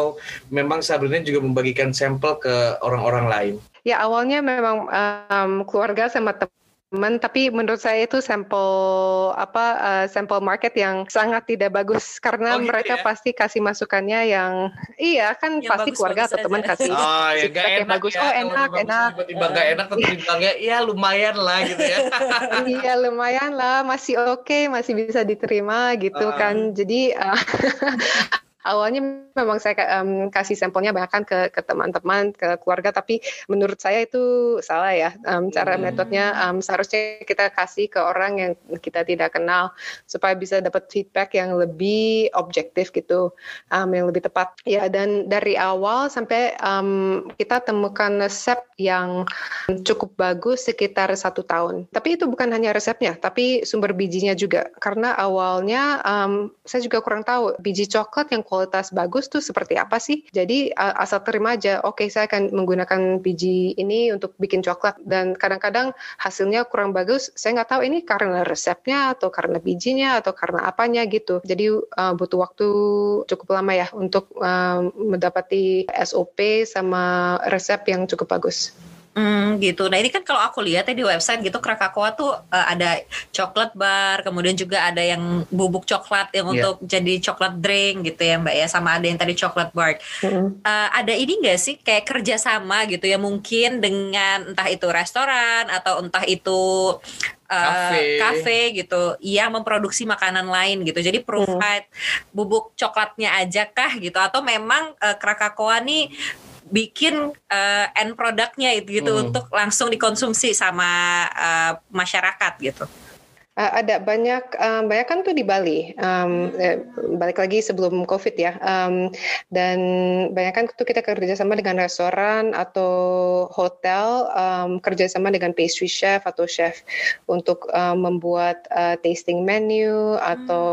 memang sebenarnya juga membagikan sampel ke orang-orang lain ya awalnya memang um, keluarga sama teman teman tapi menurut saya itu sampel apa uh, sampel market yang sangat tidak bagus. Karena oh, gitu mereka ya? pasti kasih masukannya yang iya kan yang pasti bagus, keluarga bagus atau teman kasih oh, [LAUGHS] ya, gak enak bagus. ya. oh enak enak. tiba-tiba gak enak terus [LAUGHS] dibilangnya ya lumayan lah gitu ya. [LAUGHS] Iya lumayan lah. Masih oke okay, masih bisa diterima gitu uh. kan. Jadi uh, awalnya memang saya um, kasih sampelnya bahkan ke ke teman-teman ke keluarga tapi menurut saya itu salah ya um, cara hmm. metodenya um, seharusnya kita kasih ke orang yang kita tidak kenal supaya bisa dapat feedback yang lebih objektif gitu um, yang lebih tepat. Ya dan dari awal sampai um, kita temukan resep yang cukup bagus sekitar satu tahun. Tapi itu bukan hanya resepnya tapi sumber bijinya juga. Karena awalnya um, saya juga kurang tahu biji coklat yang kualitas bagus tuh seperti apa sih. Jadi asal terima aja, oke okay, saya akan menggunakan biji ini untuk bikin coklat dan kadang-kadang hasilnya kurang bagus. Saya nggak tahu ini karena resepnya atau karena bijinya atau karena apanya gitu. Jadi uh, butuh waktu cukup lama ya untuk uh, mendapati SOP sama resep yang cukup bagus. Hmm, gitu. Nah ini kan kalau aku lihat ya di website gitu Krakatoa tuh uh, ada coklat bar, kemudian juga ada yang bubuk coklat yang yeah. untuk jadi coklat drink gitu ya Mbak ya, sama ada yang tadi coklat bar. Mm-hmm. Uh, ada ini enggak sih kayak kerjasama gitu ya mungkin dengan entah itu restoran atau entah itu kafe. kafe gitu yang memproduksi makanan lain gitu. Jadi provide mm. bubuk coklatnya aja kah gitu atau memang uh, Krakatoa nih bikin uh, end produknya itu gitu hmm. untuk langsung dikonsumsi sama uh, masyarakat gitu. Uh, ada banyak, um, banyak kan tuh di Bali. Um, eh, balik lagi sebelum COVID ya. Um, dan banyak kan tuh kita kerjasama dengan restoran atau hotel, um, kerjasama dengan pastry chef atau chef untuk um, membuat uh, tasting menu atau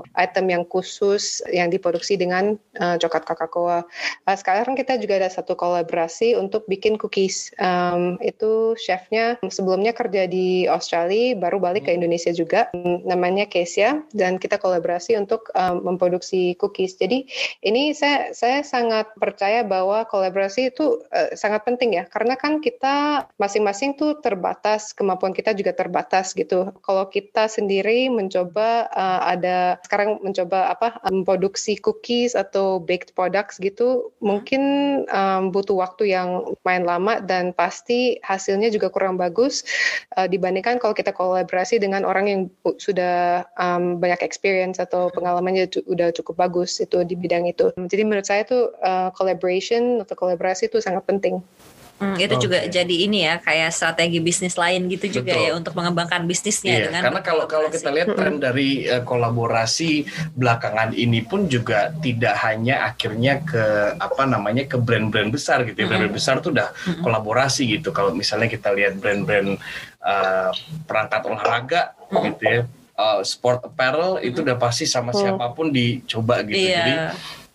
hmm. item yang khusus yang diproduksi dengan uh, coklat kakakoa. Uh, sekarang kita juga ada satu kolaborasi untuk bikin cookies. Um, itu chefnya sebelumnya kerja di Australia, baru balik ke hmm. Indonesia Indonesia juga namanya Kesia dan kita kolaborasi untuk um, memproduksi cookies. Jadi ini saya saya sangat percaya bahwa kolaborasi itu uh, sangat penting ya karena kan kita masing-masing tuh terbatas kemampuan kita juga terbatas gitu. Kalau kita sendiri mencoba uh, ada sekarang mencoba apa memproduksi cookies atau baked products gitu mungkin um, butuh waktu yang main lama dan pasti hasilnya juga kurang bagus uh, dibandingkan kalau kita kolaborasi dengan orang yang sudah um, banyak experience atau pengalamannya sudah cukup bagus itu di bidang itu. Jadi menurut saya itu uh, collaboration atau kolaborasi itu sangat penting. Hmm, itu okay. juga jadi ini ya kayak strategi bisnis lain gitu Betul. juga ya untuk mengembangkan bisnisnya iya, dengan karena kalau kalau kita lihat tren dari uh, kolaborasi belakangan ini pun juga tidak hanya akhirnya ke apa namanya ke brand-brand besar gitu ya. Brand-brand besar tuh udah kolaborasi gitu. Kalau misalnya kita lihat brand-brand uh, perangkat olahraga gitu ya uh, sport apparel itu udah pasti sama siapa pun dicoba gitu. Iya. jadi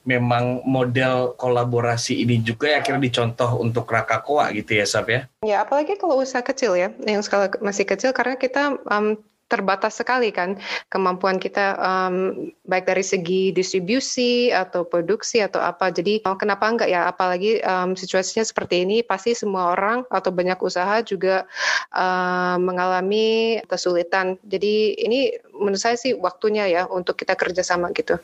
memang model kolaborasi ini juga ya akhirnya dicontoh untuk Rakakoa gitu ya Sab ya? Ya apalagi kalau usaha kecil ya, yang skala masih kecil karena kita um, terbatas sekali kan kemampuan kita um, baik dari segi distribusi atau produksi atau apa. Jadi kenapa enggak ya? Apalagi um, situasinya seperti ini, pasti semua orang atau banyak usaha juga uh, mengalami kesulitan. Jadi ini menurut saya sih waktunya ya untuk kita kerjasama gitu.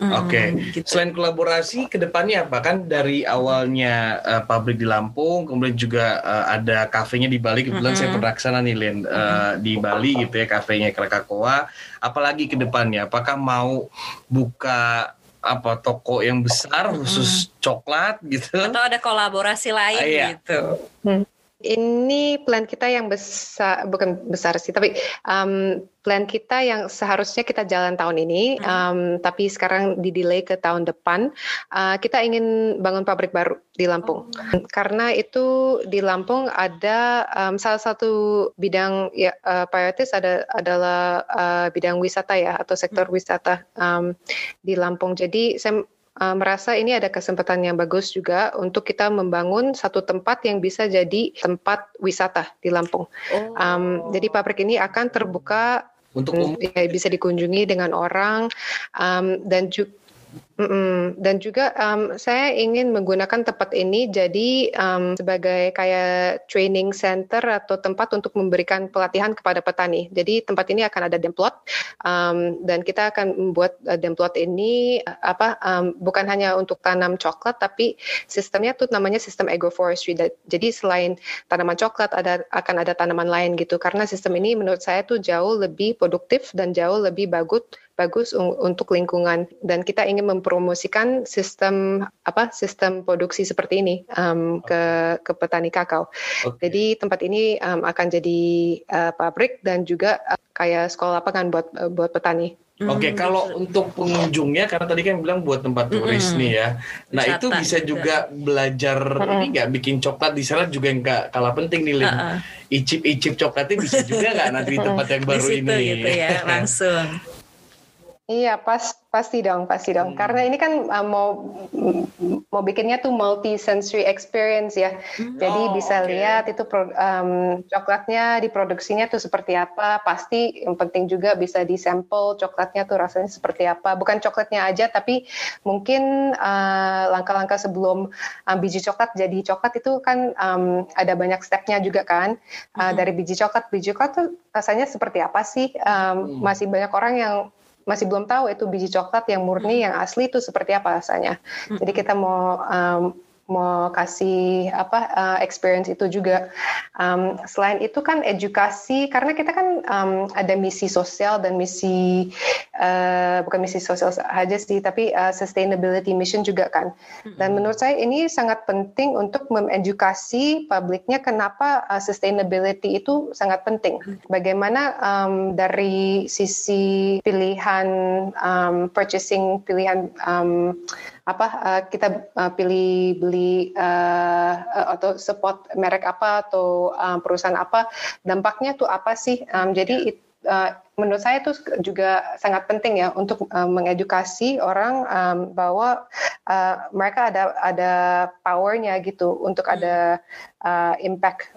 Oke, okay. gitu. selain kolaborasi, ke depannya apa kan dari awalnya uh, pabrik di Lampung, kemudian juga uh, ada kafenya di Bali. Kebetulan mm -hmm. saya pernah ke sana nih, Len, uh, di Bali gitu ya, kafenya Krakatoa. Apalagi ke depannya, apakah mau buka apa toko yang besar khusus mm. coklat gitu? Atau ada kolaborasi lain ah, iya. gitu? Hmm. Ini plan kita yang besar, bukan besar sih, tapi um, plan kita yang seharusnya kita jalan tahun ini, um, tapi sekarang di delay ke tahun depan. Uh, kita ingin bangun pabrik baru di Lampung, oh. karena itu di Lampung ada um, salah satu bidang ya, uh, prioritas ada adalah uh, bidang wisata ya atau sektor hmm. wisata um, di Lampung. Jadi saya uh, merasa ini ada kesempatan yang bagus juga untuk kita membangun satu tempat yang bisa jadi tempat wisata di Lampung. Oh. Um, jadi pabrik ini akan terbuka untuk ya, bisa dikunjungi dengan orang um, dan juga Mm-mm. Dan juga um, saya ingin menggunakan tempat ini jadi um, sebagai kayak training center atau tempat untuk memberikan pelatihan kepada petani. Jadi tempat ini akan ada demplot um, dan kita akan membuat uh, demplot ini uh, apa um, bukan hanya untuk tanam coklat tapi sistemnya tuh namanya sistem agroforestry. Jadi selain tanaman coklat ada akan ada tanaman lain gitu karena sistem ini menurut saya tuh jauh lebih produktif dan jauh lebih bagus bagus untuk lingkungan dan kita ingin mempromosikan sistem apa sistem produksi seperti ini um, ke ke petani kakao. Okay. Jadi tempat ini um, akan jadi uh, pabrik dan juga uh, kayak sekolah lapangan buat uh, buat petani. Oke, okay, mm, kalau untuk pengunjungnya karena tadi kan bilang buat tempat turis mm -hmm. nih ya. Nah, Wisata, itu bisa gitu. juga belajar mm -hmm. ini nggak bikin coklat di sana juga nggak kalah penting nih, Lin. Uh -uh. Icip-icip coklatnya bisa juga nggak nanti di tempat yang [LAUGHS] baru di situ, ini. gitu ya, langsung. [LAUGHS] Iya, pas pasti dong, pasti dong. Hmm. Karena ini kan uh, mau mau bikinnya tuh multi sensory experience ya. Hmm. Jadi oh, bisa okay. lihat itu pro, um, coklatnya diproduksinya tuh seperti apa. Pasti yang penting juga bisa di sampel coklatnya tuh rasanya seperti apa. Bukan coklatnya aja, tapi mungkin uh, langkah-langkah uh, sebelum um, biji coklat jadi coklat itu kan um, ada banyak stepnya juga kan. Uh, hmm. Dari biji coklat, biji coklat tuh rasanya seperti apa sih? Um, hmm. Masih banyak orang yang masih belum tahu itu biji coklat yang murni yang asli itu seperti apa rasanya. Jadi kita mau um, mau kasih apa uh, experience itu juga. Um, selain itu kan edukasi karena kita kan um, ada misi sosial dan misi uh, bukan misi sosial saja sih tapi uh, sustainability mission juga kan. Dan menurut saya ini sangat penting untuk mengedukasi publiknya kenapa uh, sustainability itu sangat penting. Bagaimana um, dari sisi pilihan um, purchasing pilihan um, apa uh, kita uh, pilih beli uh, atau support merek apa atau uh, perusahaan apa dampaknya tuh apa sih? Um, jadi it, uh, menurut saya itu juga sangat penting ya untuk uh, mengedukasi orang um, bahwa uh, mereka ada ada powernya gitu untuk ada uh, impact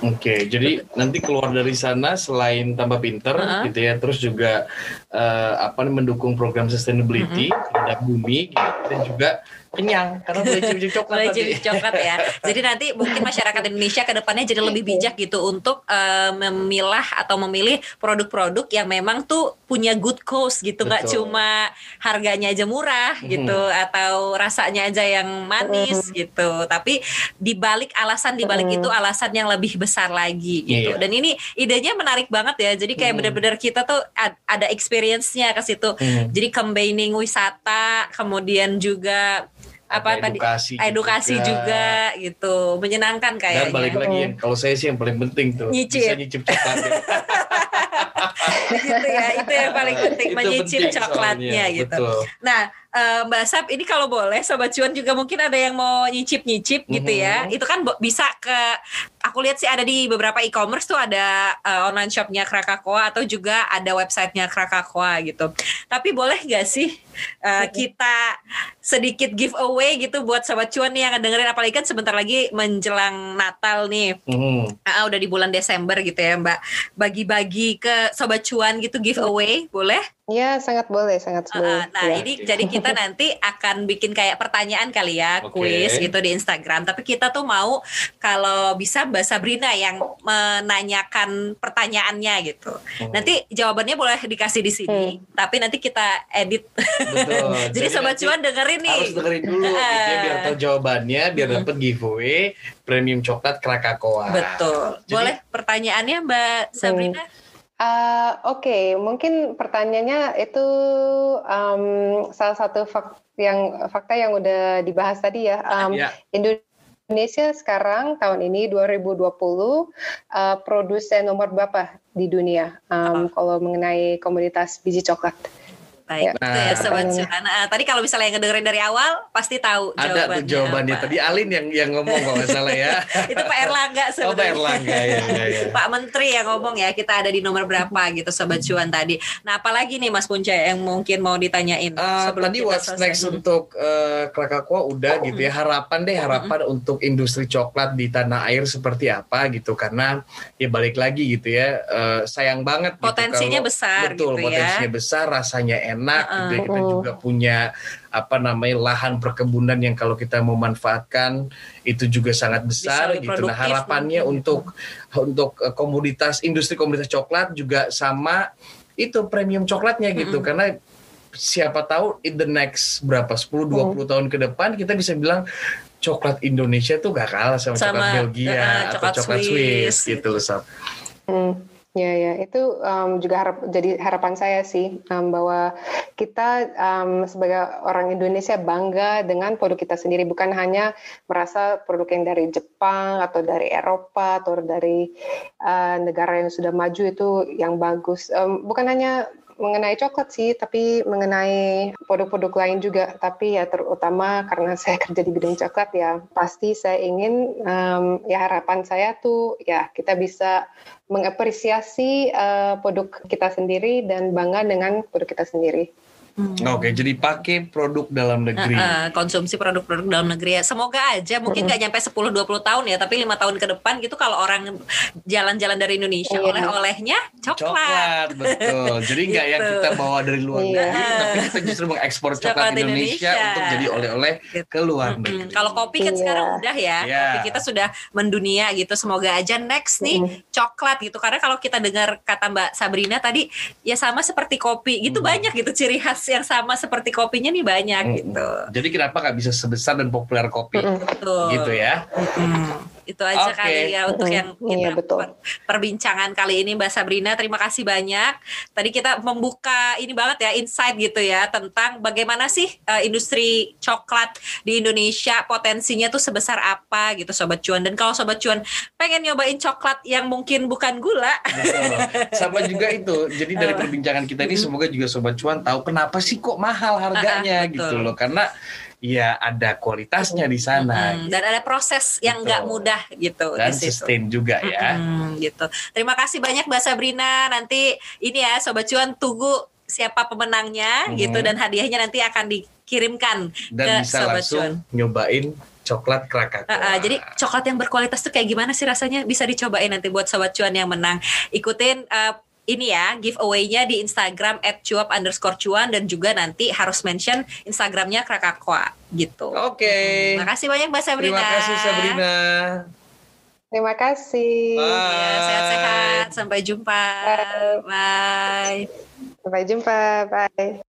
Oke, okay, jadi nanti keluar dari sana selain tambah pinter uh -huh. gitu ya, terus juga uh, apa mendukung program sustainability uh -huh. terhadap bumi gitu, dan juga kenyang karena boleh cip-cip coklat boleh coklat ya jadi nanti mungkin masyarakat Indonesia ke depannya jadi lebih bijak gitu untuk uh, memilah atau memilih produk-produk yang memang tuh punya good cost gitu nggak cuma harganya aja murah hmm. gitu atau rasanya aja yang manis hmm. gitu tapi dibalik alasan dibalik hmm. itu alasan yang lebih besar lagi gitu yeah. dan ini idenya menarik banget ya jadi kayak hmm. benar-benar kita tuh ada experience-nya ke situ hmm. jadi combining wisata kemudian juga apa edukasi tadi edukasi juga. juga gitu menyenangkan kayaknya dan balik lagi ya kalau saya sih yang paling penting tuh nyicip. bisa nyicip coklat [LAUGHS] gitu ya itu yang paling penting menyicip coklatnya soalnya. gitu Betul. nah uh, Mbak Sap ini kalau boleh Sobat Cuan juga mungkin ada yang mau nyicip-nyicip gitu ya. Mm-hmm. Itu kan bisa ke aku lihat sih ada di beberapa e-commerce tuh ada uh, online shopnya Krakakoa atau juga ada websitenya Krakakoa gitu. Tapi boleh gak sih uh, kita sedikit giveaway gitu buat sobat cuan nih yang dengerin apalagi kan sebentar lagi menjelang Natal nih. Mm. Uh, udah di bulan Desember gitu ya Mbak. Bagi-bagi ke sobat cuan gitu giveaway boleh? Iya, sangat boleh, sangat boleh. Uh, nah, ya. ini jadi kita [LAUGHS] nanti akan bikin kayak pertanyaan kali ya, okay. quiz gitu di Instagram. Tapi kita tuh mau kalau bisa Mbak Sabrina yang menanyakan pertanyaannya gitu. Oh. Nanti jawabannya boleh dikasih di sini, hmm. tapi nanti kita edit. Betul. [LAUGHS] jadi, jadi sobat cuan dengerin nih. Harus dengerin dulu, [LAUGHS] uh, gitu, biar tahu jawabannya, biar uh, dapat giveaway premium coklat Krakatoa. Betul. Jadi, boleh pertanyaannya Mbak Sabrina? Hmm. Uh, Oke, okay. mungkin pertanyaannya itu um, salah satu fak yang fakta yang udah dibahas tadi ya. Um, yeah. Indonesia sekarang tahun ini 2020 uh, produsen nomor berapa di dunia um, uh. kalau mengenai komoditas biji coklat? Baik, ya. Nah, ya sobat cuan. Nah, tadi kalau misalnya yang ngedengerin dari awal pasti tahu Ada jawabannya. Ada jawabannya. Apa. Tadi Alin yang yang ngomong kalau nggak salah ya. [LAUGHS] Itu Pak Erlangga sebenarnya. Oh, Pak Erlangga ya, ya, ya. [LAUGHS] Pak Menteri yang ngomong ya, kita ada di nomor berapa gitu sobat cuan tadi. Nah, apalagi nih Mas Punca yang mungkin mau ditanyain uh, tadi what's selesai. next untuk uh, Krakakwa udah gitu ya. Harapan deh harapan hmm. untuk industri coklat di tanah air seperti apa gitu karena ya balik lagi gitu ya. Uh, sayang banget potensinya gitu, kalau, besar betul, gitu ya. potensinya besar, rasanya enak enak uh -uh. gitu. kita juga punya apa namanya lahan perkebunan yang kalau kita mau manfaatkan itu juga sangat besar gitu. Nah harapannya gitu. untuk untuk eh, komoditas industri komoditas coklat juga sama itu premium coklatnya gitu mm -hmm. karena siapa tahu in the next berapa 10 20 mm. tahun ke depan kita bisa bilang coklat Indonesia tuh gak kalah sama, sama coklat Belgia uh, atau coklat Swiss, Swiss gitu loh Sob. Ya, ya, itu um, juga harap, jadi harapan saya sih um, bahwa kita um, sebagai orang Indonesia bangga dengan produk kita sendiri, bukan hanya merasa produk yang dari Jepang atau dari Eropa atau dari uh, negara yang sudah maju itu yang bagus. Um, bukan hanya mengenai coklat sih, tapi mengenai produk-produk lain juga. Tapi ya terutama karena [LAUGHS] saya kerja di bidang coklat ya, pasti saya ingin um, ya harapan saya tuh ya kita bisa mengapresiasi uh, produk kita sendiri dan bangga dengan produk kita sendiri. Hmm. Oke, okay, jadi pakai produk dalam negeri. Uh, uh, konsumsi produk-produk dalam negeri ya. Semoga aja mungkin nggak nyampe 10 20 tahun ya, tapi lima tahun ke depan gitu kalau orang jalan-jalan dari Indonesia yeah. oleh-olehnya coklat. Coklat, betul. Jadi nggak gitu. yang kita bawa dari luar yeah. negeri, tapi kita justru mengekspor coklat, coklat Indonesia, Indonesia untuk jadi oleh-oleh gitu. ke luar negeri. Hmm, kalau kopi kan yeah. sekarang udah ya, yeah. kopi kita sudah mendunia gitu. Semoga aja next nih mm. coklat gitu. Karena kalau kita dengar kata Mbak Sabrina tadi ya sama seperti kopi gitu mm. banyak gitu ciri khas yang sama seperti kopinya nih banyak hmm. gitu. Jadi kenapa nggak bisa sebesar dan populer kopi? Betul. Gitu ya. Hmm itu aja okay. kali ya untuk yang kita iya, betul. perbincangan kali ini Mbak Sabrina. Terima kasih banyak. Tadi kita membuka ini banget ya insight gitu ya tentang bagaimana sih uh, industri coklat di Indonesia potensinya tuh sebesar apa gitu sobat cuan. Dan kalau sobat cuan pengen nyobain coklat yang mungkin bukan gula betul. [LAUGHS] sama juga itu. Jadi dari perbincangan kita ini semoga juga sobat cuan tahu kenapa sih kok mahal harganya uh, uh, gitu loh. Karena ya ada kualitasnya di sana. Hmm, dan ada proses yang nggak mudah gitu. Dan sustain juga ya. Hmm, gitu. Terima kasih banyak Mbak Sabrina. Nanti ini ya Sobat Cuan tunggu siapa pemenangnya hmm. gitu dan hadiahnya nanti akan dikirimkan dan ke bisa Sobat langsung Cuan. nyobain coklat Krakatau. Uh, uh, jadi coklat yang berkualitas tuh kayak gimana sih rasanya? Bisa dicobain nanti buat sobat cuan yang menang. Ikutin uh, ini ya giveaway-nya di Instagram @cuap underscore cuan dan juga nanti harus mention Instagramnya Krakakwa gitu. Oke. Okay. Terima kasih banyak Mbak Sabrina. Terima kasih Sabrina. Terima kasih. Bye. Ya, sehat-sehat. Sampai jumpa. Bye. Bye. Sampai jumpa. Bye.